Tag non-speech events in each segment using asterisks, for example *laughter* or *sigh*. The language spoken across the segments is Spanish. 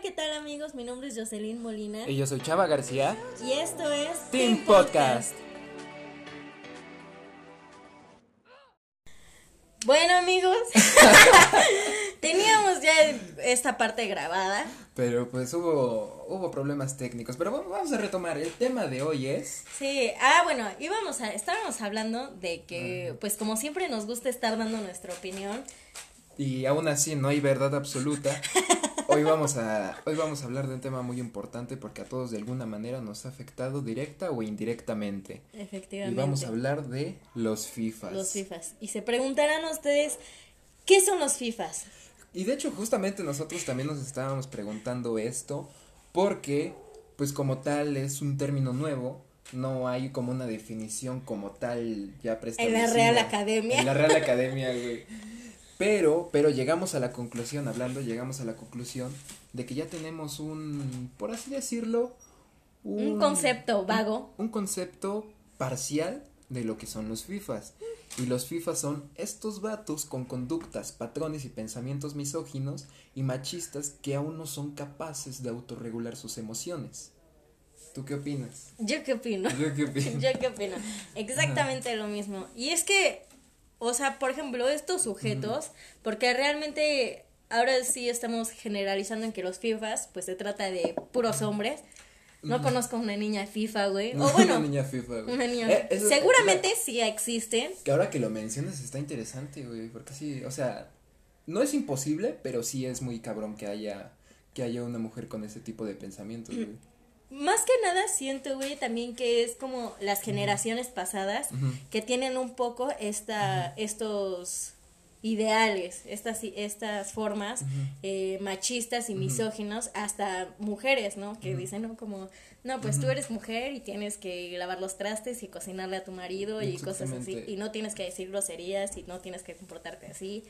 Hola, ¿qué tal amigos? Mi nombre es Jocelyn Molina. Y yo soy Chava García. Y esto es Team Podcast. Bueno amigos, *laughs* teníamos ya esta parte grabada. Pero pues hubo, hubo problemas técnicos. Pero vamos a retomar. El tema de hoy es. Sí, ah, bueno, íbamos a, estábamos hablando de que, pues como siempre nos gusta estar dando nuestra opinión. Y aún así no hay verdad absoluta. *laughs* Hoy vamos a, hoy vamos a hablar de un tema muy importante porque a todos de alguna manera nos ha afectado directa o indirectamente. Efectivamente. Y vamos a hablar de los FIFAs. Los FIFAs. Y se preguntarán ustedes, ¿qué son los FIFAs? Y de hecho justamente nosotros también nos estábamos preguntando esto porque pues como tal es un término nuevo, no hay como una definición como tal ya preestablecida. En la Real Academia. En la Real Academia, güey. Pero, pero llegamos a la conclusión, hablando, llegamos a la conclusión de que ya tenemos un, por así decirlo, un, concepto vago. Un, concepto parcial de lo que son los FIFAs. Y los FIFAs son estos vatos con conductas, patrones y pensamientos misóginos y machistas que aún no son capaces de autorregular sus emociones. ¿Tú qué opinas? Yo qué opino. Yo qué opino. *laughs* Yo qué opino. Exactamente lo mismo. Y es que o sea, por ejemplo, estos sujetos, porque realmente ahora sí estamos generalizando en que los FIFAs, pues se trata de puros hombres. No conozco una niña FIFA, güey. *laughs* O bueno, una niña FIFA, güey. Una niña. Eh, seguramente sí existen. Que ahora que lo mencionas está interesante, güey, porque sí, o sea, no es imposible, pero sí es muy cabrón que haya que haya una mujer con ese tipo de pensamientos, güey más que nada siento, güey, también que es como las generaciones pasadas que tienen un poco esta, estos ideales, estas, estas formas eh, machistas y misóginos, hasta mujeres, ¿no? Que dicen, ¿no? Como, no, pues tú eres mujer y tienes que lavar los trastes y cocinarle a tu marido y cosas así, y no tienes que decir groserías y no tienes que comportarte así,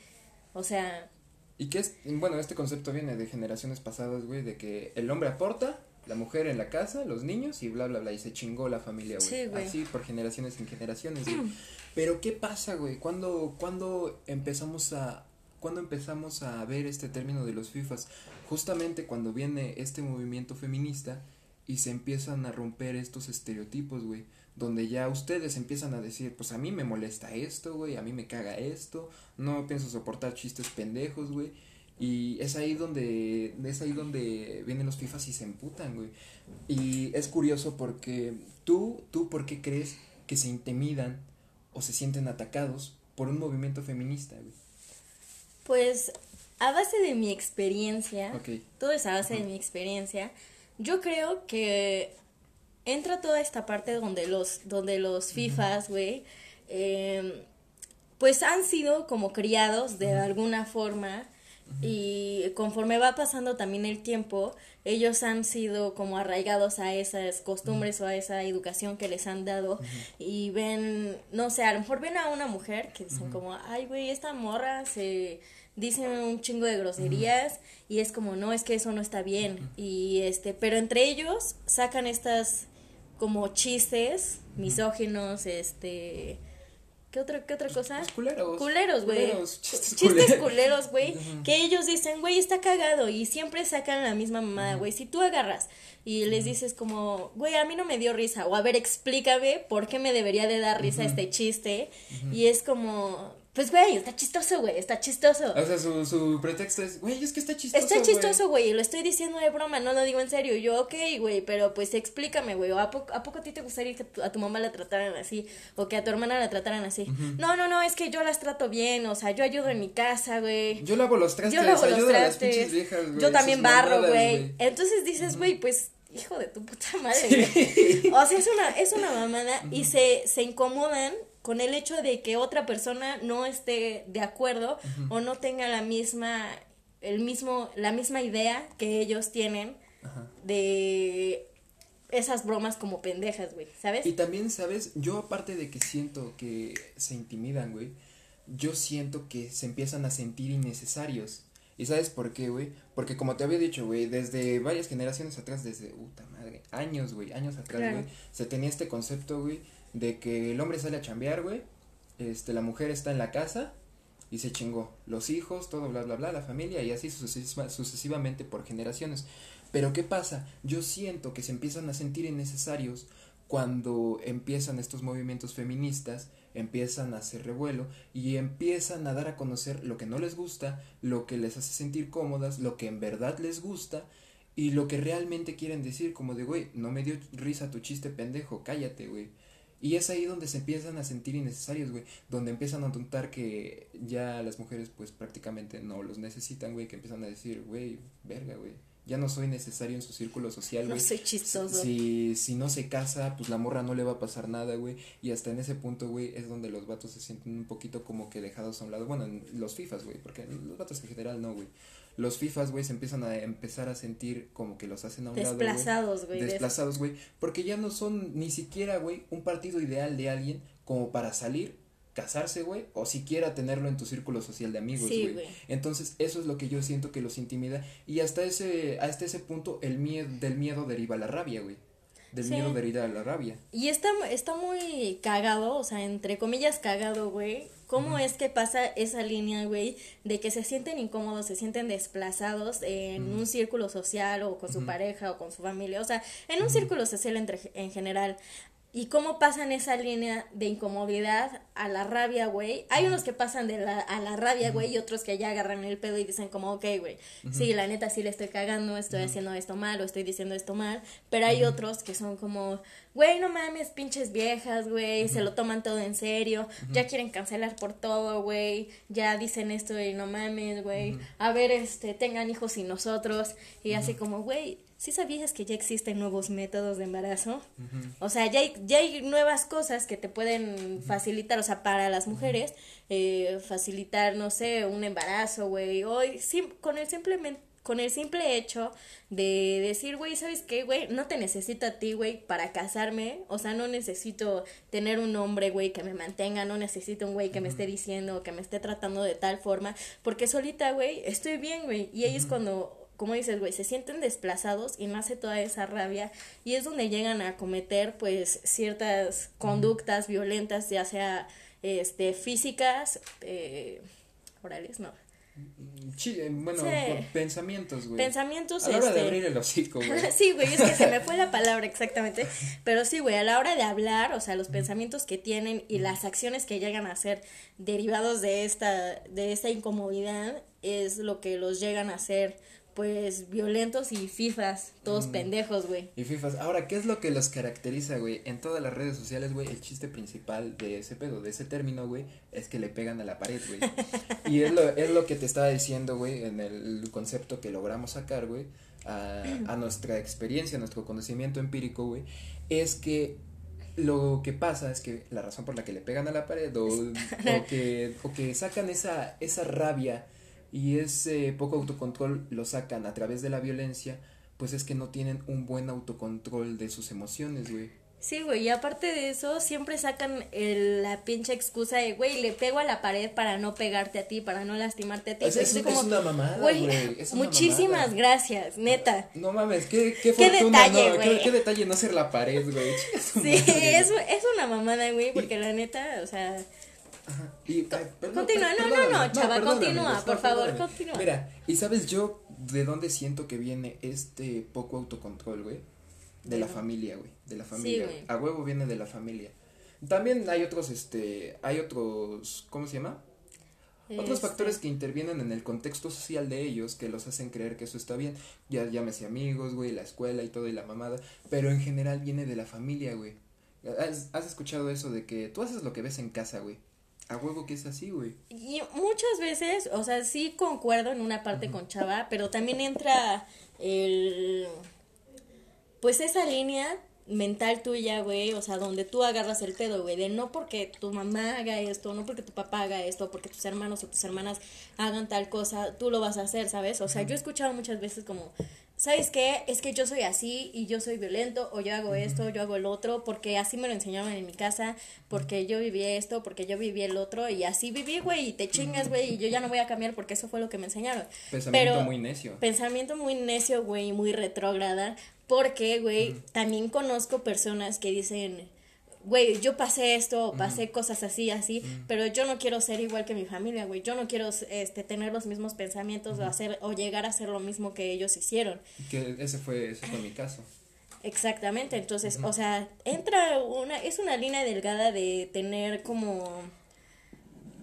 o sea... Y que es, bueno, este concepto viene de generaciones pasadas, güey, de que el hombre aporta la mujer en la casa, los niños y bla, bla, bla. Y se chingó la familia, güey. Así por generaciones en generaciones, güey. Pero ¿qué pasa, güey? ¿Cuándo, cuando empezamos a... Cuando empezamos a ver este término de los FIFAs? Justamente cuando viene este movimiento feminista y se empiezan a romper estos estereotipos, güey. Donde ya ustedes empiezan a decir, pues a mí me molesta esto, güey, a mí me caga esto, no pienso soportar chistes pendejos, güey y es ahí donde, es ahí donde vienen los FIFAs y se emputan, güey. Y es curioso porque tú, tú, ¿por qué crees que se intimidan o se sienten atacados por un movimiento feminista, güey? Pues a base de mi experiencia, todo es a base de mi experiencia, yo creo que entra toda esta parte donde los, donde los FIFAs, güey, em, pues han sido como criados de alguna forma y conforme va pasando también el tiempo, ellos han sido como arraigados a esas costumbres o a esa educación que les han dado y ven, no sé, a lo mejor ven a una mujer que dicen como, ay, güey, esta morra se dicen un chingo de groserías y es como, no, es que eso no está bien. Y este, pero entre ellos sacan estas como chistes misóginos, este ¿Qué otra, qué otra cosa? Los culeros. Culeros, güey. Chistes culeros, güey. *laughs* que ellos dicen, güey, está cagado. Y siempre sacan la misma mamada, güey. Si tú agarras y les dices como, güey, a mí no me dio risa. O a ver, explícame por qué me debería de dar risa este chiste. Y es como, pues, güey, está chistoso, güey, está chistoso. O sea, su, su pretexto es, güey, es que está chistoso. Está chistoso, güey, lo estoy diciendo de broma, no lo digo en serio. Yo, ok, güey, pero pues explícame, güey, ¿a, poco, ¿a poco a ti te gustaría que a tu mamá la trataran así? O que a tu hermana la trataran así. No, no, no, es que yo las trato bien, o sea, yo ayudo en mi casa, güey. Yo lavo los trastes, yo lavo los trastes. viejas, güey. Yo también barro, güey. Entonces dices, güey, pues hijo de tu puta madre, güey. O sea, es una, es una mamada y se, se incomodan con el hecho de que otra persona no esté de acuerdo o no tenga la misma el mismo la misma idea que ellos tienen de esas bromas como pendejas, güey, ¿sabes? Y también, ¿sabes? Yo aparte de que siento que se intimidan, güey, yo siento que se empiezan a sentir innecesarios. ¿Y sabes por qué, güey? Porque como te había dicho, güey, desde varias generaciones atrás, desde, puta madre, años, güey, años atrás, güey, se tenía este concepto, güey, de que el hombre sale a chambear, güey, este, la mujer está en la casa y se chingó. Los hijos, todo, bla, bla, bla, la familia y así sucesivamente por generaciones. Pero ¿qué pasa? Yo siento que se empiezan a sentir innecesarios cuando empiezan estos movimientos feministas, empiezan a hacer revuelo y empiezan a dar a conocer lo que no les gusta, lo que les hace sentir cómodas, lo que en verdad les gusta y lo que realmente quieren decir, como de, güey, no me dio risa tu chiste pendejo, cállate, güey. Y es ahí donde se empiezan a sentir innecesarios, güey. Donde empiezan a notar que ya las mujeres, pues prácticamente no los necesitan, güey. Que empiezan a decir, güey, verga, güey. Ya no soy necesario en su círculo social, *laughs* güey. No soy chistoso. Si, si no se casa, pues la morra no le va a pasar nada, güey. Y hasta en ese punto, güey, es donde los vatos se sienten un poquito como que dejados a un lado. Bueno, los FIFAs, güey. Porque los vatos en general no, güey los FIFAs, güey, se empiezan a empezar a sentir como que los hacen a un Desplazados, güey. Desplazados, güey. Porque ya no son ni siquiera, güey, un partido ideal de alguien como para salir, casarse, güey, o siquiera tenerlo en tu círculo social de amigos, güey. Entonces, eso es lo que yo siento que los intimida. Y hasta ese, hasta ese punto, el miedo, del miedo deriva la rabia, güey del miedo deriva la rabia. Y está, está muy cagado, o sea, entre comillas cagado, güey, ¿Cómo es que pasa esa línea, güey, de que se sienten incómodos, se sienten desplazados en un círculo social o con su pareja o con su familia? O sea, en un círculo social entre, en general y cómo pasan esa línea de incomodidad a la rabia, güey. Hay unos que pasan de la, a la rabia, güey, y otros que ya agarran el pedo y dicen como, ok, güey, sí, la neta sí le estoy cagando, estoy haciendo esto mal o estoy diciendo esto mal, pero hay otros que son como, güey, no mames, pinches viejas, güey, se lo toman todo en serio, ya quieren cancelar por todo, güey, ya dicen esto y no mames, güey, a ver, este, tengan hijos sin nosotros, y así como, güey, ¿sí sabías que ya existen nuevos métodos de embarazo? O sea, ya hay, ya hay nuevas cosas que te pueden facilitar, o sea, para las mujeres, eh, facilitar, no sé, un embarazo, güey, hoy, sí, con el simplemente con el simple hecho de decir, güey, ¿sabes qué, güey? No te necesito a ti, güey, para casarme. O sea, no necesito tener un hombre, güey, que me mantenga. No necesito un güey que me esté diciendo, que me esté tratando de tal forma. Porque solita, güey, estoy bien, güey. Y ahí es cuando como dices, güey, se sienten desplazados y nace toda esa rabia y es donde llegan a cometer pues ciertas conductas violentas, ya sea este físicas, eh, orales, no. Eh, bueno, pensamientos, güey. Pensamientos, A la hora de este, abrir el hocico, güey. *laughs* sí, güey, es que se me fue la *laughs* palabra exactamente. Pero sí, güey, a la hora de hablar, o sea, los pensamientos que tienen y las acciones que llegan a ser derivados de esta, de esta incomodidad es lo que los llegan a hacer pues violentos y fifas, todos mm. pendejos, güey. Y fifas. Ahora, ¿qué es lo que los caracteriza, güey? En todas las redes sociales, güey, el chiste principal de ese pedo, de ese término, güey, es que le pegan a la pared, güey. *laughs* y es lo, es lo que te estaba diciendo, güey, en el concepto que logramos sacar, güey, a, a nuestra experiencia, a nuestro conocimiento empírico, güey, es que lo que pasa es que la razón por la que le pegan a la pared o, o que, o que sacan esa, esa rabia y ese poco autocontrol lo sacan a través de la violencia, pues es que no tienen un buen autocontrol de sus emociones, güey. Sí, güey, y aparte de eso, siempre sacan la pinche excusa de, güey, le pego a la pared para no pegarte a ti, para no lastimarte a ti. Es, es, una mamada, güey. Muchísimas gracias, neta. No mames, qué, qué fortuna, detalle, no, qué, detalle no ser la pared, güey. *laughs* sí, es, es una mamada, güey, porque la neta, o sea, continúa, no, no, no, chava, continúa, por favor, continúa. Mira, ¿y sabes yo de dónde siento que viene este poco autocontrol, güey? De la familia, güey, de la familia. A huevo viene de la familia. También hay otros, este, hay otros, ¿cómo se llama? Otros este. factores que intervienen en el contexto social de ellos que los hacen creer que eso está bien. Ya llámese amigos, güey, la escuela y todo y la mamada. Pero en general viene de la familia, güey. ¿Has escuchado eso de que tú haces lo que ves en casa, güey? A huevo que es así, güey. Y muchas veces, o sea, sí concuerdo en una parte con Chava, pero también entra el. Pues esa línea mental tuya, güey, o sea, donde tú agarras el pedo, güey, de no porque tu mamá haga esto, no porque tu papá haga esto, porque tus hermanos o tus hermanas hagan tal cosa, tú lo vas a hacer, ¿sabes? O sea, yo he escuchado muchas veces como, ¿sabes qué? Es que yo soy así y yo soy violento o yo hago esto, yo hago el otro, porque así me lo enseñaban en mi casa, porque yo viví esto, porque yo viví el otro y así viví, güey, y te chingas, güey, y yo ya no voy a cambiar porque eso fue lo que me enseñaron. Pensamiento muy necio. Pensamiento muy necio, güey, muy retrógrada, porque, güey, también conozco personas que dicen güey, yo pasé esto, pasé cosas así, así, pero yo no quiero ser igual que mi familia, güey, yo no quiero este, tener los mismos pensamientos o, hacer, o llegar a hacer lo mismo que ellos hicieron. Que ese fue, ese fue mi caso. Exactamente, entonces, o sea, entra una, es una línea delgada de tener como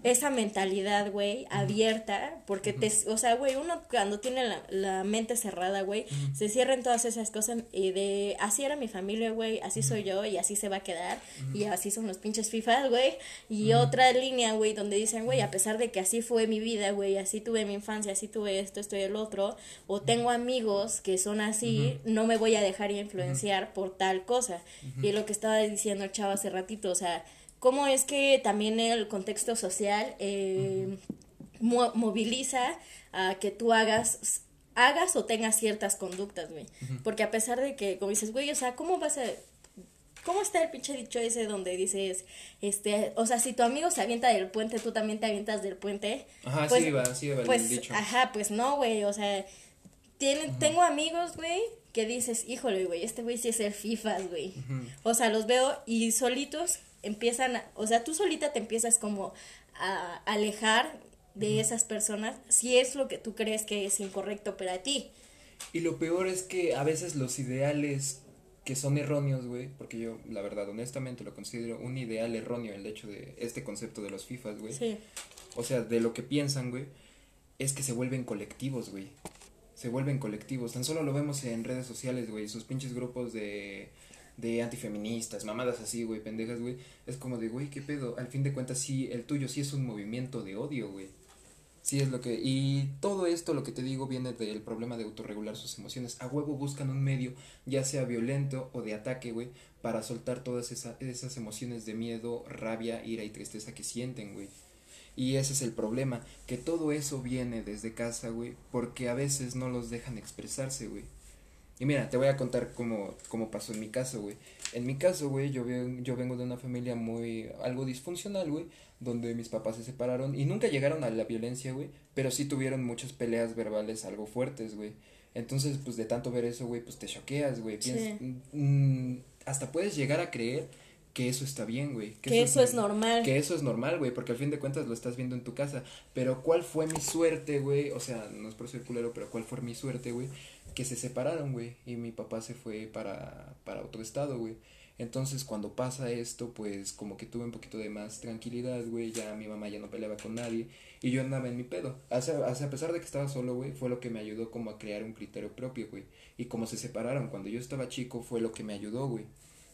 esa mentalidad, güey, abierta, porque te, o sea, güey, uno cuando tiene la, mente cerrada, güey, se cierran todas esas cosas y de, así era mi familia, güey, así soy yo y así se va a quedar y así son los pinches FIFA, güey, y otra línea, güey, donde dicen, güey, a pesar de que así fue mi vida, güey, así tuve mi infancia, así tuve esto, esto y el otro, o tengo amigos que son así, no me voy a dejar influenciar por tal cosa. Y lo que estaba diciendo el chavo hace ratito, o sea, cómo es que también el contexto social eh, moviliza a que tú hagas hagas o tengas ciertas conductas, güey. Porque a pesar de que, como dices, güey, o sea, ¿cómo vas a... ¿Cómo está el pinche dicho ese donde dices, este, o sea, si tu amigo se avienta del puente, tú también te avientas del puente? Ajá, pues, sí va, sí va pues, el dicho. Ajá, pues no, güey, o sea, tiene, tengo amigos, güey, que dices, híjole, güey, este güey sí es el FIFA, güey. O sea, los veo y solitos empiezan, o sea, tú solita te empiezas como a alejar de esas personas si es lo que tú crees que es incorrecto para ti. Y lo peor es que a veces los ideales que son erróneos, güey, porque yo, la verdad, honestamente lo considero un ideal erróneo el hecho de este concepto de los FIFAs, güey. Sí. O sea, de lo que piensan, güey, es que se vuelven colectivos, güey. Se vuelven colectivos. Tan solo lo vemos en redes sociales, güey, sus pinches grupos de de antifeministas, mamadas así, güey, pendejas, güey, es como de, güey, ¿qué pedo? Al fin de cuentas, sí, el tuyo sí es un movimiento de odio, güey. Sí es lo que... Y todo esto, lo que te digo, viene del problema de autorregular sus emociones. A huevo buscan un medio, ya sea violento o de ataque, güey, para soltar todas esas emociones de miedo, rabia, ira y tristeza que sienten, güey. Y ese es el problema, que todo eso viene desde casa, güey, porque a veces no los dejan expresarse, güey. Y mira, te voy a contar cómo, cómo pasó en mi caso, güey. En mi caso, güey, yo, yo vengo de una familia muy, algo disfuncional, güey, donde mis papás se separaron y nunca llegaron a la violencia, güey, pero sí tuvieron muchas peleas verbales algo fuertes, güey. Entonces, pues de tanto ver eso, güey, pues te choqueas, güey. Mm, hasta puedes llegar a creer que eso está bien, güey. Que, eso, es, normal. Que eso es normal, güey, porque al fin de cuentas lo estás viendo en tu casa. Pero ¿cuál fue mi suerte, güey? O sea, no es por ser culero, pero ¿cuál fue mi suerte, güey? Que se separaron, güey, y mi papá se fue para, para otro estado, güey. Entonces, cuando pasa esto, pues como que tuve un poquito de más tranquilidad, güey, ya mi mamá ya no peleaba con nadie y yo andaba en mi pedo. Hace, a pesar de que estaba solo, güey, fue lo que me ayudó como a crear un criterio propio, güey. Y como se separaron cuando yo estaba chico, fue lo que me ayudó, güey.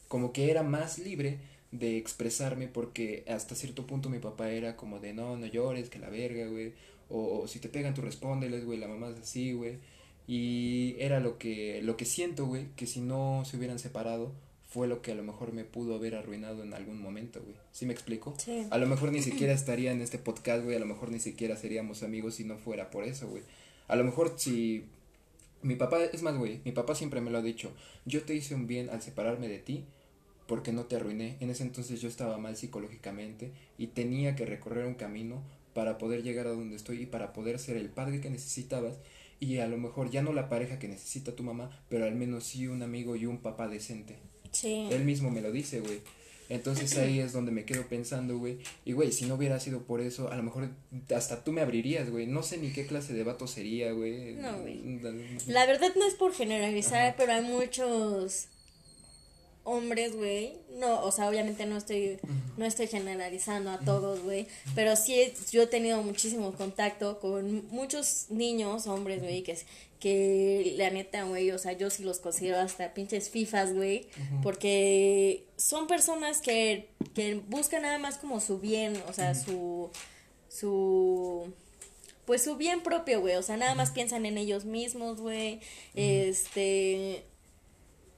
Como que era más libre de expresarme porque hasta cierto punto mi papá era como de no, no llores, que la verga, güey. O, o si te pegan, tú respóndeles, güey, la mamá es así, güey. Y era lo que, lo que siento, güey, que si no se hubieran separado, fue lo que a lo mejor me pudo haber arruinado en algún momento, güey. ¿Sí me explico? Sí. A lo mejor ni siquiera estaría en este podcast, güey, a lo mejor ni siquiera seríamos amigos si no fuera por eso, güey. A lo mejor si mi papá, es más, güey, mi papá siempre me lo ha dicho, yo te hice un bien al separarme de ti porque no te arruiné. En ese entonces yo estaba mal psicológicamente y tenía que recorrer un camino para poder llegar a donde estoy y para poder ser el padre que necesitabas y a lo mejor ya no la pareja que necesita tu mamá, pero al menos sí un amigo y un papá decente. Sí. Él mismo me lo dice, güey. Entonces ahí es donde me quedo pensando, güey. Y, güey, si no hubiera sido por eso, a lo mejor hasta tú me abrirías, güey. No sé ni qué clase de vato sería, güey. No, güey. La verdad no es por generalizar, pero hay muchos hombres, güey. No, o sea, obviamente no estoy, no estoy generalizando a todos, güey. Pero sí, yo he tenido muchísimo contacto con muchos niños, hombres, güey, que, que la neta, güey, o sea, yo sí los considero hasta pinches fifas, güey. Porque son personas que, que buscan nada más como su bien, o sea, su, su pues su bien propio, güey, o sea, nada más piensan en ellos mismos, güey, este,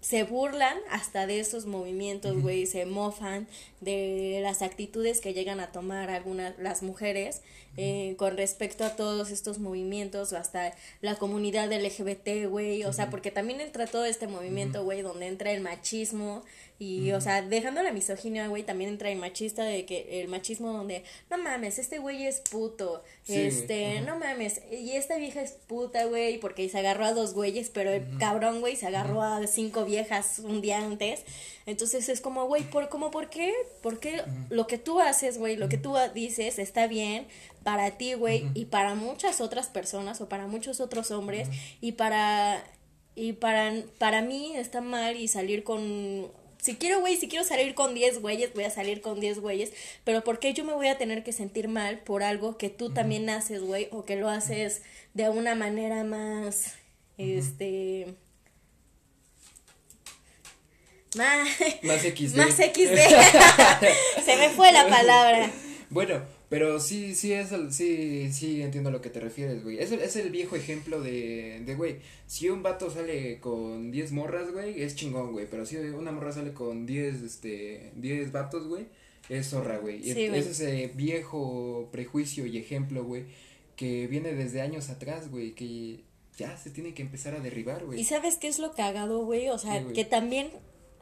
se burlan hasta de esos movimientos, güey, se mofan de las actitudes que llegan a tomar algunas las mujeres eh, con respecto a todos estos movimientos o hasta la comunidad LGBT, güey, o sea, porque también entra todo este movimiento, güey, donde entra el machismo y, o sea, dejando la misoginia, güey, también entra el machista de que el machismo donde, no mames, este güey es puto, este, no mames, y esta vieja es puta, güey, porque se agarró a dos güeyes, pero el cabrón, güey, se agarró a cinco viejas un día antes. Entonces es como, güey, ¿por, cómo, ¿por qué? ¿Por qué lo que tú haces, güey, lo que tú dices está bien para ti, güey, y para muchas otras personas o para muchos otros hombres y para y para para mí está mal y salir con si quiero, güey, si quiero salir con 10 güeyes, voy a salir con 10 güeyes, pero ¿por qué yo me voy a tener que sentir mal por algo que tú también haces, güey, o que lo haces de una manera más, este... Más, *laughs* más XD. Más XD. Se me fue la palabra. Bueno, pero sí, sí, es el, sí, sí, entiendo a lo que te refieres, güey. Es el, es el viejo ejemplo de, de, güey, si un vato sale con 10 morras, güey, es chingón, güey. Pero si una morra sale con 10, este, 10 vatos, güey, es zorra, güey. es ese viejo prejuicio y ejemplo, güey, que viene desde años atrás, güey, que ya se tiene que empezar a derribar, güey. ¿Y sabes qué es lo cagado, güey? O sea, que también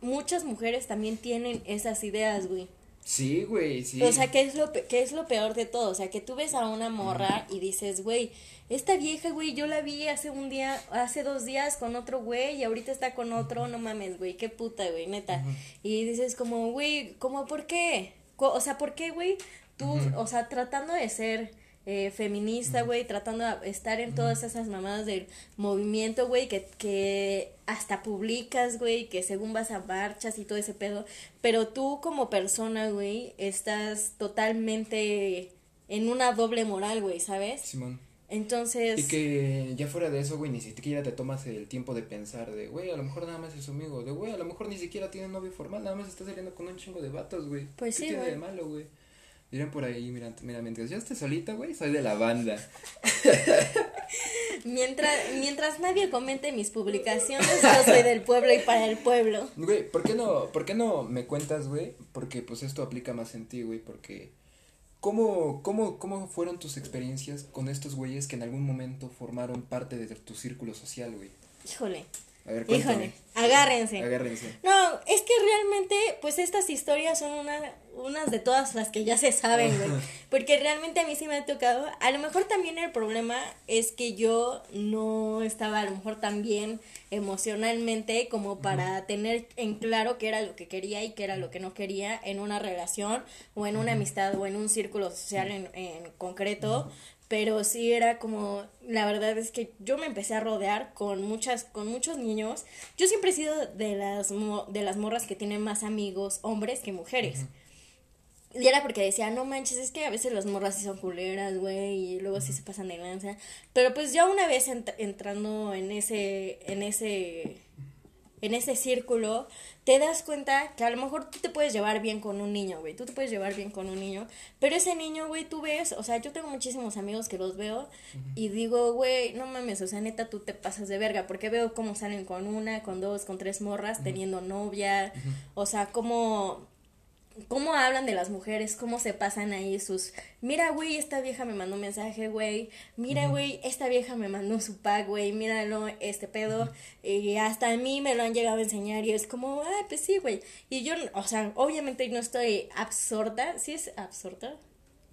muchas mujeres también tienen esas ideas, güey. Sí, güey, sí. O sea, ¿qué es, lo, ¿qué es lo peor de todo? O sea, que tú ves a una morra y dices, güey, esta vieja, güey, yo la vi hace un día, hace dos días con otro güey y ahorita está con otro, no mames, güey, qué puta, güey, neta. Y dices como, güey, ¿cómo por qué? O sea, ¿por qué, güey? Tú, o sea, tratando de ser eh, feminista, güey, tratando de estar en todas esas mamadas del movimiento, güey, que, que hasta publicas, güey, que según vas a marchas y todo ese pedo, pero tú como persona, güey, estás totalmente en una doble moral, güey, ¿sabes? Simón. Entonces. Y que ya fuera de eso, güey, ni siquiera te tomas el tiempo de pensar de, güey, a lo mejor nada más es su amigo, de, güey, a lo mejor ni siquiera tiene novio formal, nada más está saliendo con un chingo de vatos, güey. Pues ¿Qué sí, tiene de malo, güey? Miren por ahí, mira, mira, mientras yo esté solita, güey, soy de la banda. *laughs* mientras, mientras nadie comente mis publicaciones, yo soy del pueblo y para el pueblo. Güey, ¿por qué no, por qué no me cuentas, güey? Porque pues esto aplica más en ti, güey, porque ¿cómo, cómo, ¿cómo fueron tus experiencias con estos güeyes que en algún momento formaron parte de tu círculo social, güey? Híjole. A ver, Híjole, agárrense. Agárrense. No, es que realmente, pues estas historias son una, unas de todas las que ya se saben, güey. *laughs* Porque realmente a mí sí me ha tocado. A lo mejor también el problema es que yo no estaba a lo mejor tan bien emocionalmente como para tener en claro qué era lo que quería y qué era lo que no quería en una relación o en una amistad o en un círculo social en, en concreto pero sí era como la verdad es que yo me empecé a rodear con muchas con muchos niños. Yo siempre he sido de las de las morras que tienen más amigos hombres que mujeres. Y era porque decía no manches es que a veces las morras sí son culeras güey y luego sí se pasan de lanza pero pues ya una vez entrando en ese en ese en ese círculo, te das cuenta que a lo mejor tú te puedes llevar bien con un niño, güey. Tú te puedes llevar bien con un niño. Pero ese niño, güey, tú ves, o sea, yo tengo muchísimos amigos que los veo y digo, güey, no mames, o sea, neta, tú te pasas de verga. Porque veo cómo salen con una, con dos, con tres morras, teniendo novia. O sea, cómo cómo hablan de las mujeres, cómo se pasan ahí sus, mira, güey, esta vieja me mandó un mensaje, güey, mira, güey, esta vieja me mandó su pack, güey, míralo, este pedo, y hasta a mí me lo han llegado a enseñar y es como, ah, pues sí, güey, y yo, o sea, obviamente no estoy absorta, ¿sí es absorta?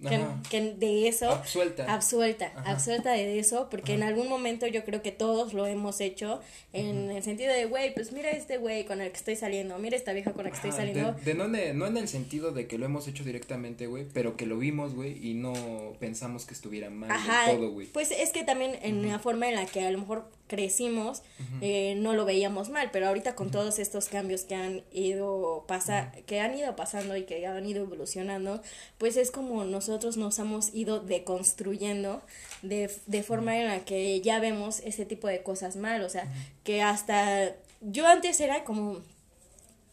Que, de eso absuelta. absuelta absuelta de eso porque en algún momento yo creo que todos lo hemos hecho en el sentido de güey pues mira este güey con el que estoy saliendo mira esta vieja con la que estoy saliendo de, no, no en el sentido de que lo hemos hecho directamente güey pero que lo vimos güey y no pensamos que estuviera mal todo güey. pues es que también en la forma en la que a lo mejor crecimos, eh, no lo veíamos mal, pero ahorita con todos estos cambios que han ido pasa, que han ido pasando y que han ido evolucionando, pues es como nosotros nos hemos ido deconstruyendo de, de forma en la que ya vemos ese tipo de cosas mal, o sea, que hasta yo antes era como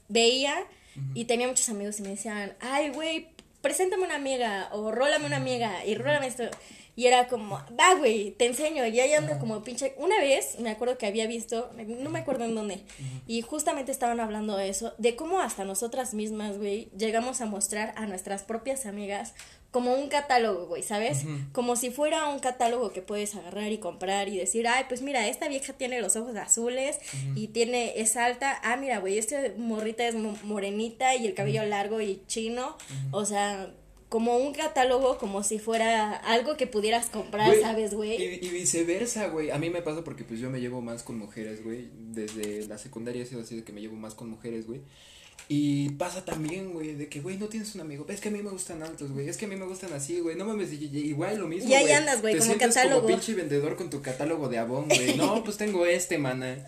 veía y tenía muchos amigos y me decían, ay, güey, preséntame una amiga o rólame una amiga y rólame esto. Y era como, va, güey, te enseño. Y ahí anda como pinche. Una vez me acuerdo que había visto, no me acuerdo en dónde, y justamente estaban hablando de eso, de cómo hasta nosotras mismas, güey, llegamos a mostrar a nuestras propias amigas como un catálogo, güey, ¿sabes? Como si fuera un catálogo que puedes agarrar y comprar y decir, ay, pues mira, esta vieja tiene los ojos azules y tiene, es alta, ah, mira, güey, esta morrita es morenita y el cabello largo y chino, o sea, como un catálogo, como si fuera algo que pudieras comprar, ¿sabes, güey? Y, y, viceversa, güey. A mí me pasa porque pues yo me llevo más con mujeres, güey. Desde la secundaria ha sido así de que me llevo más con mujeres, güey. Y pasa también, güey, de que, güey, no tienes un amigo. Es que a mí me gustan altos, güey. Es que a mí me gustan así, güey. No mames, igual lo mismo. Y ahí andas, güey, como catálogo. como pinche vendedor con tu catálogo de Avon, güey. No, *laughs* pues tengo este, mana.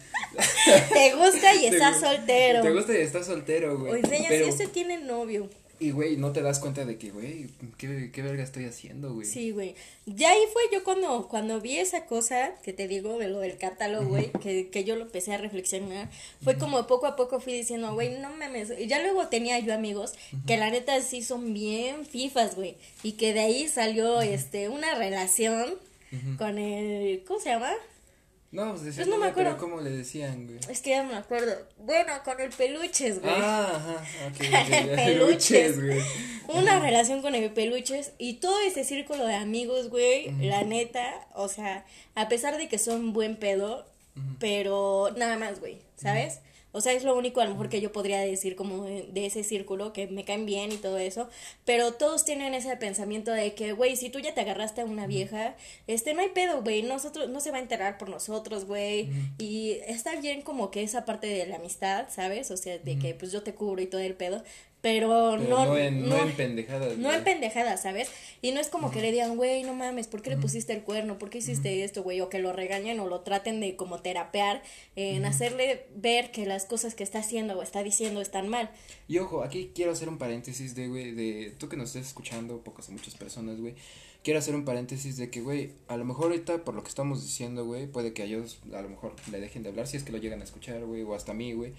Te gusta y estás soltero. Te gusta y estás soltero, güey. O enseña si ese tiene novio. Y, güey, no te das cuenta de que, güey, ¿qué, qué verga estoy haciendo, güey. Sí, güey. Ya ahí fue yo cuando, cuando vi esa cosa que te digo de lo del catálogo, güey, que, que yo lo empecé a reflexionar. Fue como poco a poco fui diciendo, güey, no mames. Y ya luego tenía yo amigos que la neta sí son bien fifas, güey. Y que de ahí salió, este, una relación con el, ¿cómo se llama? No, pues, pues no me acuerdo. cómo le decían, güey. Es que ya no me acuerdo. Bueno, con el peluches, güey. Ah, ajá, ok. *laughs* peluches, güey. Una relación con el peluches y todo ese círculo de amigos, güey, la neta, o sea, a pesar de que son buen pedo, pero nada más, güey, ¿sabes? O sea, es lo único a lo mejor que yo podría decir como de, ese círculo, que me caen bien y todo eso. Pero todos tienen ese pensamiento de que, güey, si tú ya te agarraste a una vieja, este, no hay pedo, güey, nosotros, no se va a enterar por nosotros, güey. Y está bien como que esa parte de la amistad, ¿sabes? O sea, de que pues yo te cubro y todo el pedo pero, no, no, en, no, en pendejadas. No en pendejadas, ¿sabes? Y no es como que le digan, güey, no mames, ¿por qué le pusiste el cuerno? ¿Por qué hiciste esto, güey? O que lo regañen o lo traten de como terapear, en hacerle ver que las cosas que está haciendo o está diciendo están mal. Y ojo, aquí quiero hacer un paréntesis de, güey, de tú que nos estés escuchando, pocas o muchas personas, güey. Quiero hacer un paréntesis de que, güey, a lo mejor ahorita por lo que estamos diciendo, güey, puede que a ellos a lo mejor le dejen de hablar si es que lo llegan a escuchar, güey, o hasta a mí, güey.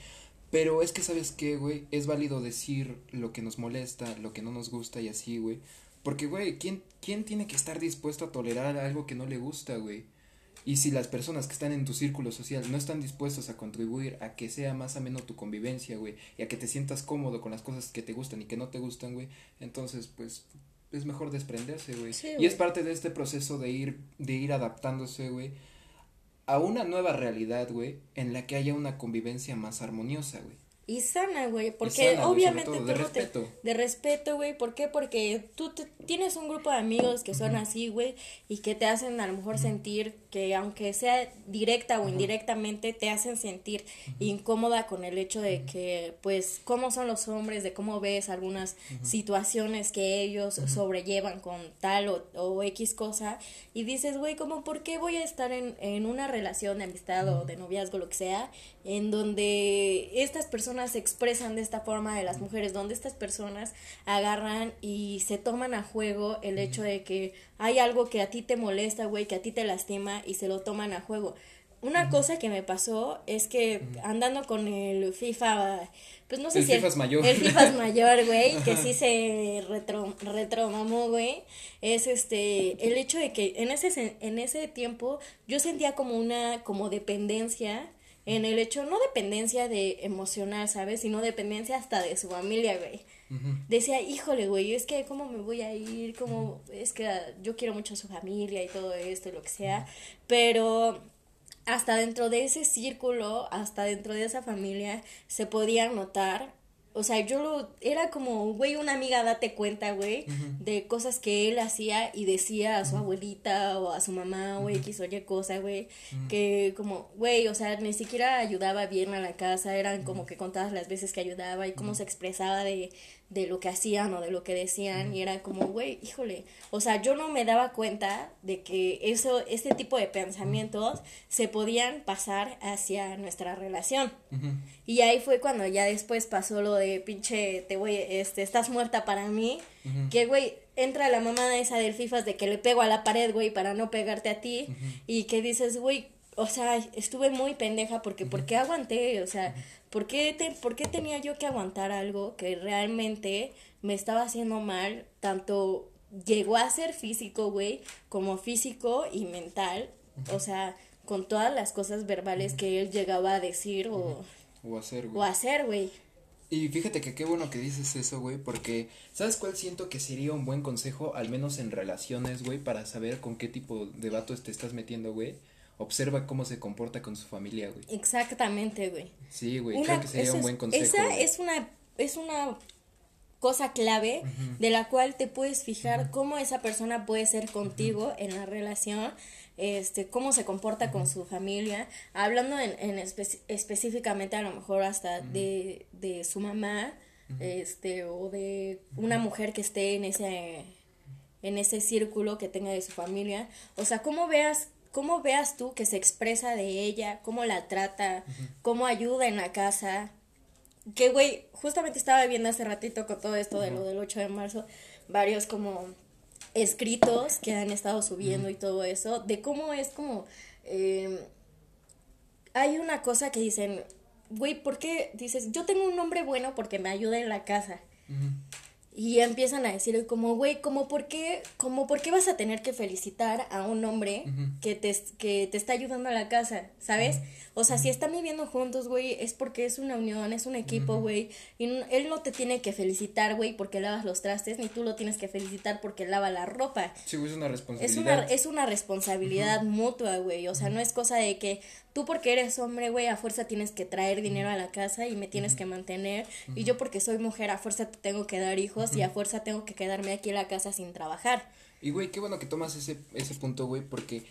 Pero es que, ¿sabes qué, güey? Es válido decir lo que nos molesta, lo que no nos gusta y así, güey. Porque, güey, ¿quién, ¿quién tiene que estar dispuesto a tolerar algo que no le gusta, güey? Y si las personas que están en tu círculo social no están dispuestos a contribuir a que sea más ameno tu convivencia, güey, y a que te sientas cómodo con las cosas que te gustan y que no te gustan, güey, entonces, pues, es mejor desprenderse, güey. y es parte de este proceso de ir, de ir adaptándose, güey, a una nueva realidad, güey, en la que haya una convivencia más armoniosa, güey. Y sana, güey, porque obviamente de respeto. de respeto, güey, ¿por qué? Porque tú tienes un grupo de amigos que son así, güey, y que te hacen a lo mejor sentir que aunque sea directa o indirectamente te hacen sentir incómoda con el hecho de que pues cómo son los hombres, de cómo ves algunas situaciones que ellos sobrellevan con tal o, o X cosa y dices, güey, como por qué voy a estar en, en una relación de amistad o de noviazgo, lo que sea, en donde estas personas se expresan de esta forma de las mujeres, donde estas personas agarran y se toman a juego el hecho de que hay algo que a ti te molesta, güey, que a ti te lastima y se lo toman a juego. Una cosa que me pasó es que andando con el FIFA, pues no sé el si FIFA es mayor. el FIFA es mayor, güey, *laughs* que sí se retro, retromamó, güey, es este, el hecho de que en ese, en ese tiempo yo sentía como una, como dependencia, en el hecho, no dependencia de emocional, ¿sabes? Sino dependencia hasta de su familia, güey. Decía, híjole, güey, es que cómo me voy a ir, cómo, es que yo quiero mucho a su familia y todo esto y lo que sea, pero hasta dentro de ese círculo, hasta dentro de esa familia, se podía notar o sea, yo lo, era como, güey, una amiga, date cuenta, güey, de cosas que él hacía y decía a su abuelita o a su mamá o X o Y cosa, güey, que como, güey, o sea, ni siquiera ayudaba bien a la casa, eran como que contadas las veces que ayudaba y cómo se expresaba de, de lo que hacían o de lo que decían y era como, güey, híjole, o sea, yo no me daba cuenta de que eso, este tipo de pensamientos se podían pasar hacia nuestra relación. Y ahí fue cuando ya después pasó lo de pinche, te voy, este, estás muerta para mí, que, güey, entra la mamá esa del FIFAs de que le pego a la pared, güey, para no pegarte a ti, y que dices, güey, o sea, estuve muy pendeja porque, ¿por qué aguanté? O sea, ¿Por qué, te, ¿Por qué tenía yo que aguantar algo que realmente me estaba haciendo mal? Tanto llegó a ser físico, güey, como físico y mental. O sea, con todas las cosas verbales que él llegaba a decir o, o hacer, güey. O hacer, güey. Y fíjate que qué bueno que dices eso, güey, porque ¿sabes cuál siento que sería un buen consejo, al menos en relaciones, güey, para saber con qué tipo de vatos te estás metiendo, güey? Observa cómo se comporta con su familia, güey. Exactamente, güey. Sí, güey, creo que sería un buen consejo. Esa es una, es una cosa clave de la cual te puedes fijar cómo esa persona puede ser contigo en la relación, este, cómo se comporta con su familia, hablando en, en específicamente a lo mejor hasta de, de su mamá, este, o de una mujer que esté en ese, en ese círculo que tenga de su familia, o sea, cómo veas cómo veas tú que se expresa de ella, cómo la trata, cómo ayuda en la casa. Que, güey, justamente estaba viendo hace ratito con todo esto de lo del 8 de marzo, varios como escritos que han estado subiendo y todo eso, de cómo es como... Em, hay una cosa que dicen, güey, ¿por qué dices, yo tengo un nombre bueno porque me ayuda en la casa? Y empiezan a decir como, güey, como por qué, como por qué vas a tener que felicitar a un hombre que, te, que te está ayudando a la casa, ¿sabes? O sea, si están viviendo juntos, güey, es porque es una unión, es un equipo, güey. Y él no te tiene que felicitar, güey, porque lavas los trastes, ni tú lo tienes que felicitar porque lava la ropa. Sí, güey, es una responsabilidad. Es una, es una responsabilidad mutua, güey. O sea, no es cosa de que tú porque eres hombre, güey, a fuerza tienes que traer dinero a la casa y me tienes que mantener. Y yo porque soy mujer, a fuerza te tengo que dar hijos y a fuerza tengo que quedarme aquí en la casa sin trabajar. Y, güey, qué bueno que tomas ese, ese punto, güey, porque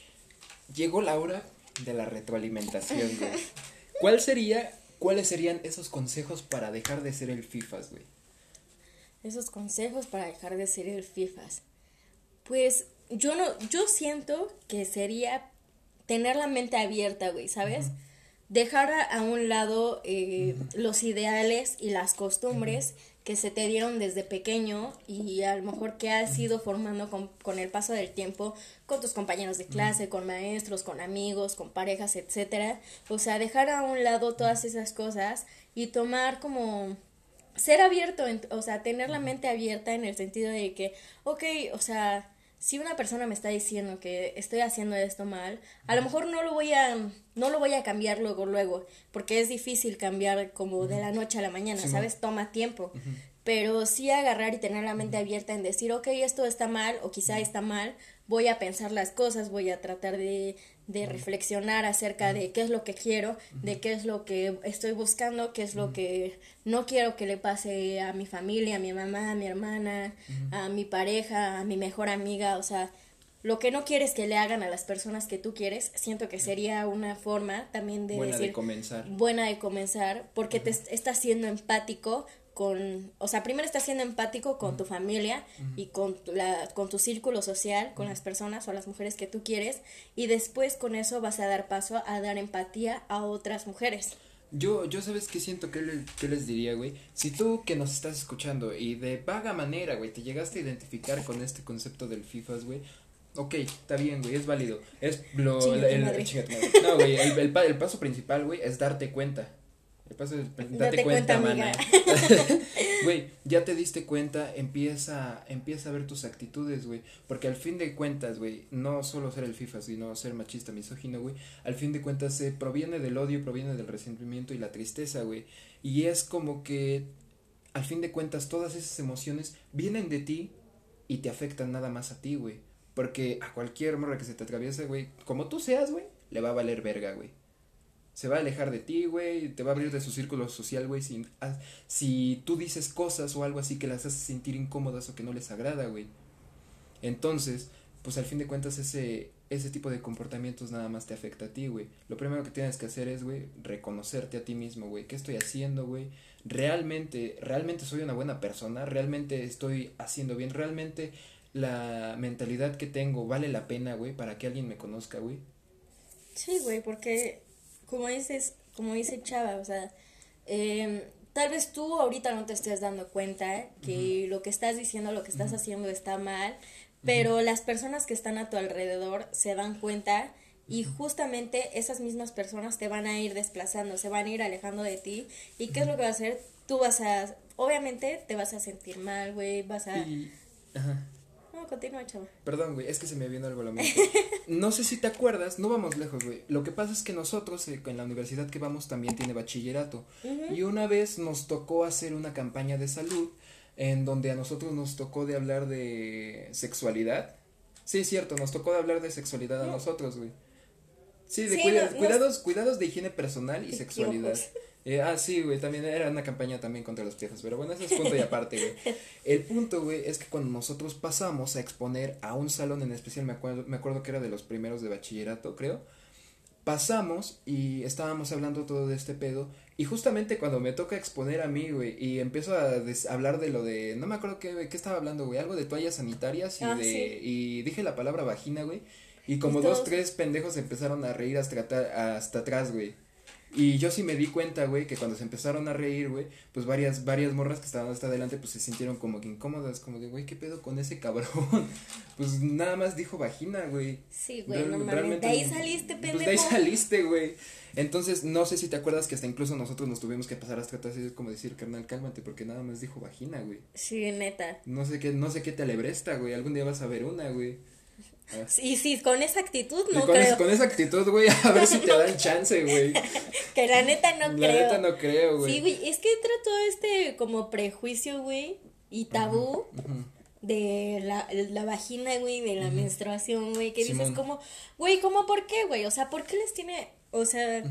llegó la hora de la retroalimentación, güey. *laughs* ¿Cuál sería, cuáles serían esos consejos para dejar de ser el FIFAs, güey? Esos consejos para dejar de ser el FIFAs. Pues yo no, yo siento que sería tener la mente abierta, güey, ¿sabes? Dejar a, un lado eh, los ideales y las costumbres que se te dieron desde pequeño y a lo mejor que has ido formando con, con el paso del tiempo con tus compañeros de clase, con maestros, con amigos, con parejas, etcétera. O sea, dejar a un lado todas esas cosas y tomar como ser abierto, o sea, tener la mente abierta en el sentido de que, ok, o sea, si una persona me está diciendo que estoy haciendo esto mal, a lo mejor no lo voy a no lo voy a cambiar luego luego, porque es difícil cambiar como de la noche a la mañana, ¿sabes? Toma tiempo. Pero sí agarrar y tener la mente abierta en decir, ok, esto está mal o quizá está mal, voy a pensar las cosas, voy a tratar de de reflexionar acerca de qué es lo que quiero, de qué es lo que estoy buscando, qué es lo que no quiero que le pase a mi familia, a mi mamá, a mi hermana, a mi pareja, a mi mejor amiga, o sea, lo que no quieres que le hagan a las personas que tú quieres, siento que sería una forma también de buena de comenzar. buena de comenzar, porque te estás siendo empático con, o sea, primero estás siendo empático con tu familia y con, la, con tu círculo social, con las personas o las mujeres que tú quieres, y después con eso vas a dar paso a dar empatía a otras mujeres. Yo, yo sabes qué siento que, les diría, güey. Si tú que nos estás escuchando y de vaga manera, güey, te llegaste a identificar con este concepto del FIFAs, güey, ok, está bien, güey, es válido. Es lo, el, No, güey, el, el paso principal, güey, es darte cuenta date, cuenta, mana. *laughs* Güey, ya te diste cuenta, empieza, empieza a ver tus actitudes, güey. Porque al fin de cuentas, güey, no solo ser el FIFA, sino ser machista, misógino, güey. Al fin de cuentas, se proviene del odio, proviene del resentimiento y la tristeza, güey. Y es como que, al fin de cuentas, todas esas emociones vienen de ti y te afectan nada más a ti, güey. Porque a cualquier morra que se te atraviese, güey, como tú seas, güey, le va a valer verga, güey se va a alejar de ti, güey, te va a abrir de su círculo social, güey, si, ah, si tú dices cosas o algo así que las haces sentir incómodas o que no les agrada, güey. Entonces, pues al fin de cuentas ese, ese tipo de comportamientos nada más te afecta a ti, güey. Lo primero que tienes que hacer es, güey, reconocerte a ti mismo, güey. ¿Qué estoy haciendo, güey? Realmente, realmente soy una buena persona, realmente estoy haciendo bien, realmente la mentalidad que tengo vale la pena, güey, para que alguien me conozca, güey. Sí, güey, porque como dices, como dice Chava, o sea, em, tal vez tú ahorita no te estés dando cuenta que lo que estás diciendo, lo que estás haciendo está mal, pero las personas que están a tu alrededor se dan cuenta y justamente esas mismas personas te van a ir desplazando, se van a ir alejando de ti. ¿Y qué es lo que va a hacer? Tú vas a, obviamente te vas a sentir mal, güey, vas a... Ajá continúa. Perdón, güey, es que se me vino algo a la mente. *laughs* no sé si te acuerdas, no vamos lejos, güey. Lo que pasa es que nosotros, eh, en la universidad que vamos, también tiene bachillerato. Y una vez nos tocó hacer una campaña de salud en donde a nosotros nos tocó de hablar de sexualidad. Sí, es cierto, nos tocó de hablar de sexualidad a nosotros, güey. Sí, de cuidados, cuidados de higiene personal y sexualidad. *laughs* Eh, ah, sí, güey, también era una campaña también contra los piojos, pero bueno, eso es punto y aparte, güey. *laughs* El punto, güey, es que cuando nosotros pasamos a exponer a un salón en especial, me acuerdo, me acuerdo que era de los primeros de bachillerato, creo, pasamos y estábamos hablando todo de este pedo y justamente cuando me toca exponer a mí, güey, y empiezo a hablar de lo de, no me acuerdo qué, qué estaba hablando, güey, algo de toallas sanitarias y ah, de, y dije la palabra vagina, güey, y como dos, tres pendejos empezaron a reír hasta, hasta atrás, güey. Y yo sí me di cuenta, güey, que cuando se empezaron a reír, güey, pues varias, varias morras que estaban hasta adelante, pues se sintieron como que incómodas, como de, güey, ¿qué pedo con ese cabrón? *laughs* pues nada más dijo vagina, güey. Sí, güey, no De ahí saliste, pendejo. Pues de ahí saliste, güey. Entonces, no sé si te acuerdas que hasta incluso nosotros nos tuvimos que pasar hasta atrás y es como decir, carnal, cálmate, porque nada más dijo vagina, güey. Sí, neta. No sé qué, no sé qué te alebresta, güey, algún día vas a ver una, güey. Y sí, con esa actitud no con creo. con esa actitud, güey, *laughs* a ver si te dan chance, güey. *laughs* que la neta no creo. La neta no creo, güey. Sí, güey, es que entra todo este como prejuicio, güey, y tabú de la, la vagina, güey, de la menstruación, güey, que dices como, güey, ¿cómo por qué, güey? O sea, ¿por qué les tiene, o sea,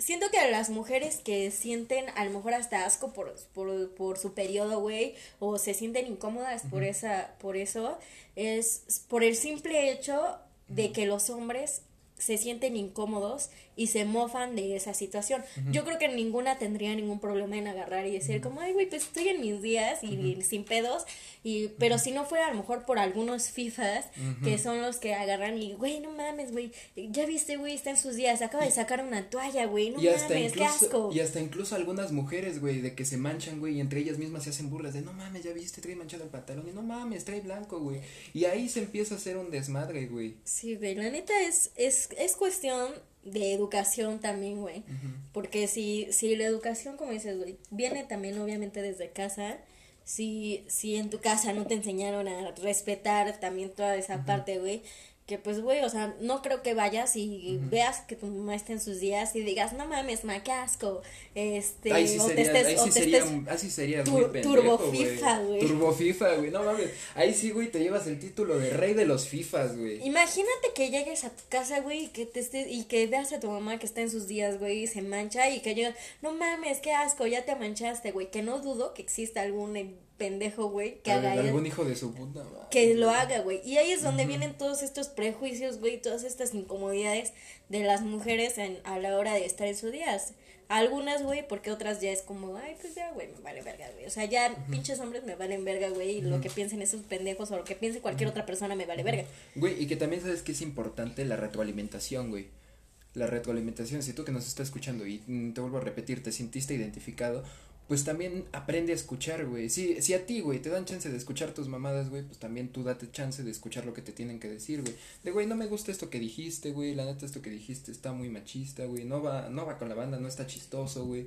siento que a las mujeres que sienten a lo mejor hasta asco por, por, por su periodo, güey, o se sienten incómodas por esa, por eso, es por el simple hecho de que los hombres se sienten incómodos y se mofan de esa situación. Yo creo que ninguna tendría ningún problema en agarrar y decir como, ay, güey, pues estoy en mis días y sin pedos, y, pero si no fuera a lo mejor por algunos FIFAs que son los que agarran y, güey, no mames, güey, ya viste, güey, está en sus días, acaba de sacar una toalla, güey, no mames, qué asco. Y hasta incluso algunas mujeres, güey, de que se manchan, güey, y entre ellas mismas se hacen burlas de, no mames, ya viste, trae manchado el pantalón, y no mames, trae blanco, güey. Y ahí se empieza a hacer un desmadre, güey. Sí, güey, la neta es, es, es cuestión de educación también, güey. Porque si, si la educación, como dices, güey, viene también obviamente desde casa, si, si en tu casa no te enseñaron a respetar también toda esa parte, güey, que pues, güey, o sea, no creo que vayas y veas que tu mamá está en sus días y digas, no mames, ma, qué asco, este, ahí sí o sería, te estés, ahí sí sería, así sería muy pendejo, Turbo FIFA, güey. Turbo FIFA, güey, no mames, ahí sí, güey, te llevas el título de rey de los FIFAs, güey. Imagínate que llegues a tu casa, güey, y que te estés, y que veas a tu mamá que está en sus días, güey, y se mancha, y que yo, no mames, qué asco, ya te manchaste, güey, que no dudo que exista algún pendejo, güey, que haga algún hijo de su puta Que lo haga, güey. Y ahí es donde vienen todos estos prejuicios, güey, todas estas incomodidades de las mujeres en, a la hora de estar en sus días. Algunas, güey, porque otras ya es como, ay, pues ya, güey, me vale verga, güey. O sea, ya pinches hombres me valen verga, güey, y lo que piensen esos pendejos o lo que piense cualquier otra persona me vale verga. Güey, y que también sabes que es importante la retroalimentación, güey. La retroalimentación, si tú que nos estás escuchando y te vuelvo a repetir, te sintiste identificado, pues también aprende a escuchar, güey. Si, si a ti, güey, te dan chance de escuchar tus mamadas, güey, pues también tú date chance de escuchar lo que te tienen que decir, güey. De, güey, no me gusta esto que dijiste, güey, la neta esto que dijiste está muy machista, güey, no va, no va con la banda, no está chistoso, güey.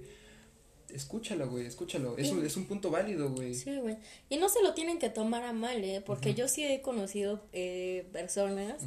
Escúchalo, güey, escúchalo. Es, un, es un punto válido, güey. Sí, güey. Y no se lo tienen que tomar a mal, ¿eh? Porque yo sí he conocido eh, personas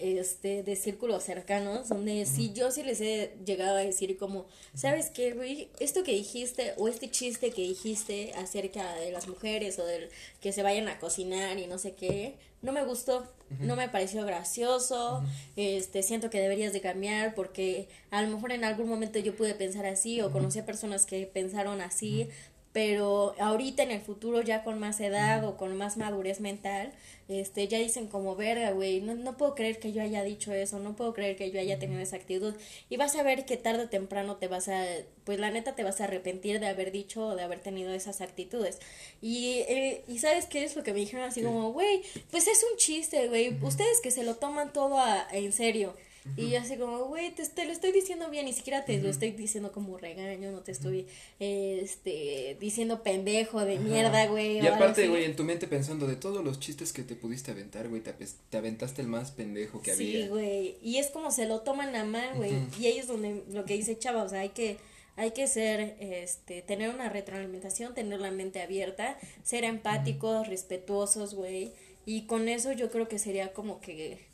este, de círculos cercanos, donde si yo sí les he llegado a decir como, ¿sabes qué, güey? Esto que dijiste o este chiste que dijiste acerca de las mujeres o del que se vayan a cocinar y no sé qué, no me gustó, no me pareció gracioso, este, siento que deberías de cambiar porque a lo mejor en algún momento yo pude pensar así o conocí a personas que pensaron así, pero ahorita en el futuro ya con más edad o con más madurez mental, este, ya dicen como verga, güey, no, no puedo creer que yo haya dicho eso, no puedo creer que yo haya tenido esa actitud y vas a ver que tarde o temprano te vas a, pues la neta te vas a arrepentir de haber dicho o de haber tenido esas actitudes. Y, eh, y sabes qué es lo que me dijeron así como, güey, pues es un chiste, güey, ustedes que se lo toman todo a, en serio, y así como, güey, te, te, lo estoy diciendo bien, ni siquiera te lo estoy diciendo como regaño, no te estoy este diciendo pendejo de mierda, güey. Y aparte, güey, en tu mente pensando de todos los chistes que te pudiste aventar, güey, te, te aventaste el más pendejo que había. Sí, güey. Y es como se lo toman a mal, güey. Y ahí es donde lo que dice Chava, o sea, hay que hay que ser, este, tener una retroalimentación, tener la mente abierta, ser empáticos, respetuosos, güey. Y con eso yo creo que sería como que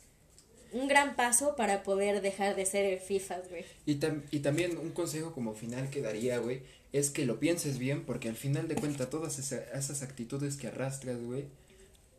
un gran paso para poder dejar de ser el FIFA, güey. Y, y también un consejo como final que daría, güey, es que lo pienses bien, porque al final de cuentas todas esas actitudes que arrastras, güey,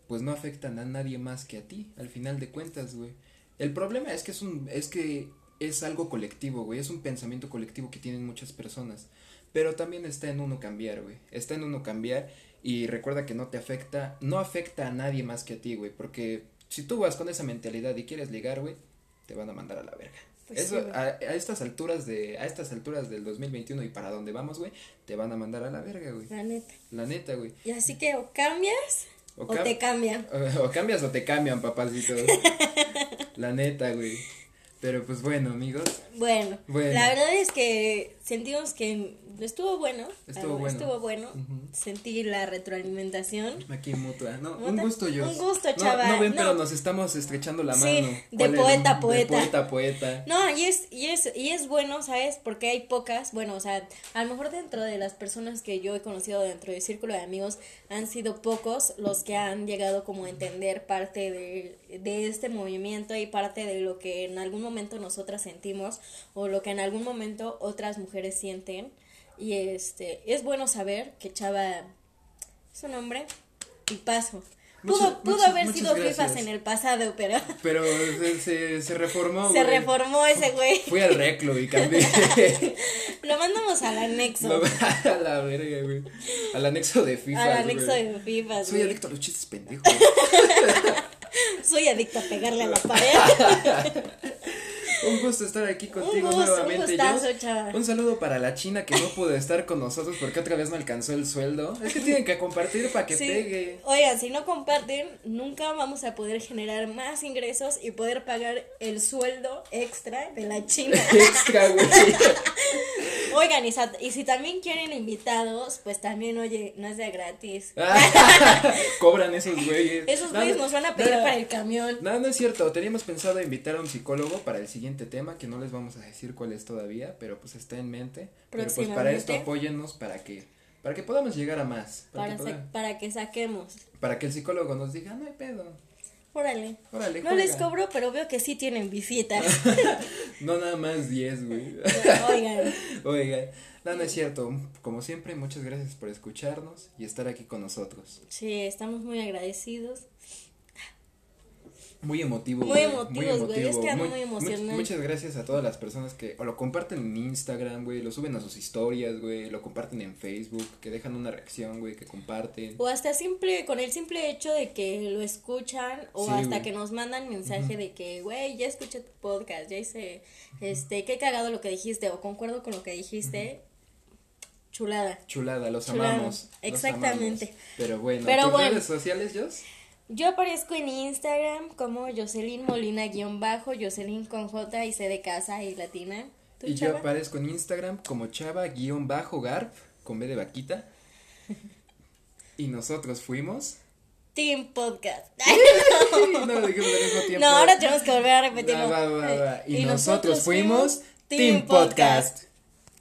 pues no afectan a nadie más que a ti, al final de cuentas, güey. El problema es que es un, es que es algo colectivo, güey, es un pensamiento colectivo que tienen muchas personas. Pero también está en uno cambiar, güey. Está en uno cambiar y recuerda que no te afecta, no afecta a nadie más que a ti, güey, porque si tú vas con esa mentalidad y quieres ligar, güey, te van a mandar a la verga. Pues Eso, a, a, estas alturas de, a estas alturas del 2021 y para dónde vamos, güey, te van a mandar a la verga, güey. La neta. La neta, güey. Y así que o cambias o, te cambian. *laughs* O, cambias o te cambian, papacito. *laughs* la neta, güey. Pero pues bueno, amigos. Bueno, la verdad es que sentimos que estuvo bueno. Estuvo bueno. Estuvo bueno. Sentí la retroalimentación. Aquí mutua. No, un gusto yo. Un gusto, chaval. No, ven, pero nos estamos estrechando la mano. De poeta a poeta. De poeta a poeta. No, y es, y es, y es bueno, ¿sabes? Porque hay pocas, bueno, o sea, a lo mejor dentro de las personas que yo he conocido dentro del círculo de amigos, han sido pocos los que han llegado como a entender parte de, de este movimiento y parte de lo que en algún momento nosotras sentimos o lo que en algún momento otras mujeres sienten y este, es bueno saber que Chava es un hombre y paso. Pudo, pudo haber sido FIFAs en el pasado, pero. Pero se, se, reformó, Se reformó *laughs* ese güey. Fui al reclo y cambié. *laughs* Lo mandamos al anexo. *laughs* a la verga, güey. Al anexo de FIFA. Al anexo de FIFA. Soy adicto a los chistes pendejos. Soy adicto a pegarle a la pared. Un gusto estar aquí contigo nuevamente. Un, un saludo para la China que no pudo estar con nosotros porque otra vez no alcanzó el sueldo. Es que tienen que compartir para que pegue. Oigan, si no comparten, nunca vamos a poder generar más ingresos y poder pagar el sueldo extra de la China. *laughs* extra, güey. *laughs* Oigan, y, si también quieren invitados, pues también, oye, no es de gratis. *laughs* Cobran esos güeyes. Esos güeyes nos van a pedir para el camión. No, no es cierto. Teníamos pensado invitar a un psicólogo para el siguiente tema, que no les vamos a decir cuál es todavía, pero pues está en mente. Pero pues para esto apóyennos para que para que podamos llegar a más. Para, para que saquemos. Para que el psicólogo nos diga, no hay pedo. Órale. no les cobro, pero veo que sí tienen visitas. *laughs* *laughs* no nada más 10, güey. Oigan. Oigan. No, no es cierto. Como siempre, muchas gracias por escucharnos y estar aquí con nosotros. Sí, estamos muy agradecidos. Muy emotivo. Muy emotivo, güey. Es que muy, muy emocionante. muchas gracias a todas las personas que o lo comparten en Instagram, güey, lo suben a sus historias, güey, lo comparten en Facebook, que dejan una reacción, güey, que comparten. O hasta simple, con el simple hecho de que lo escuchan, o hasta que nos mandan mensaje de que, güey, ya escuché tu podcast, ya hice, este, qué cagado lo que dijiste, o concuerdo con lo que dijiste. Chulada. Chulada, los amamos. Exactamente. Pero bueno, Pero ¿tus redes sociales, Jos? Yo aparezco en Instagram como Jocelyn Molina guion bajo, Jocelyn con J y C de casa y latina. Y yo aparezco en Instagram como Chava guion bajo Garp con B de vaquita. *laughs* y nosotros fuimos Team Podcast. *laughs* no, lo dijimos al mismo tiempo. No, ahora tenemos que volver a repetirlo. Y, nosotros, fuimos Team Podcast.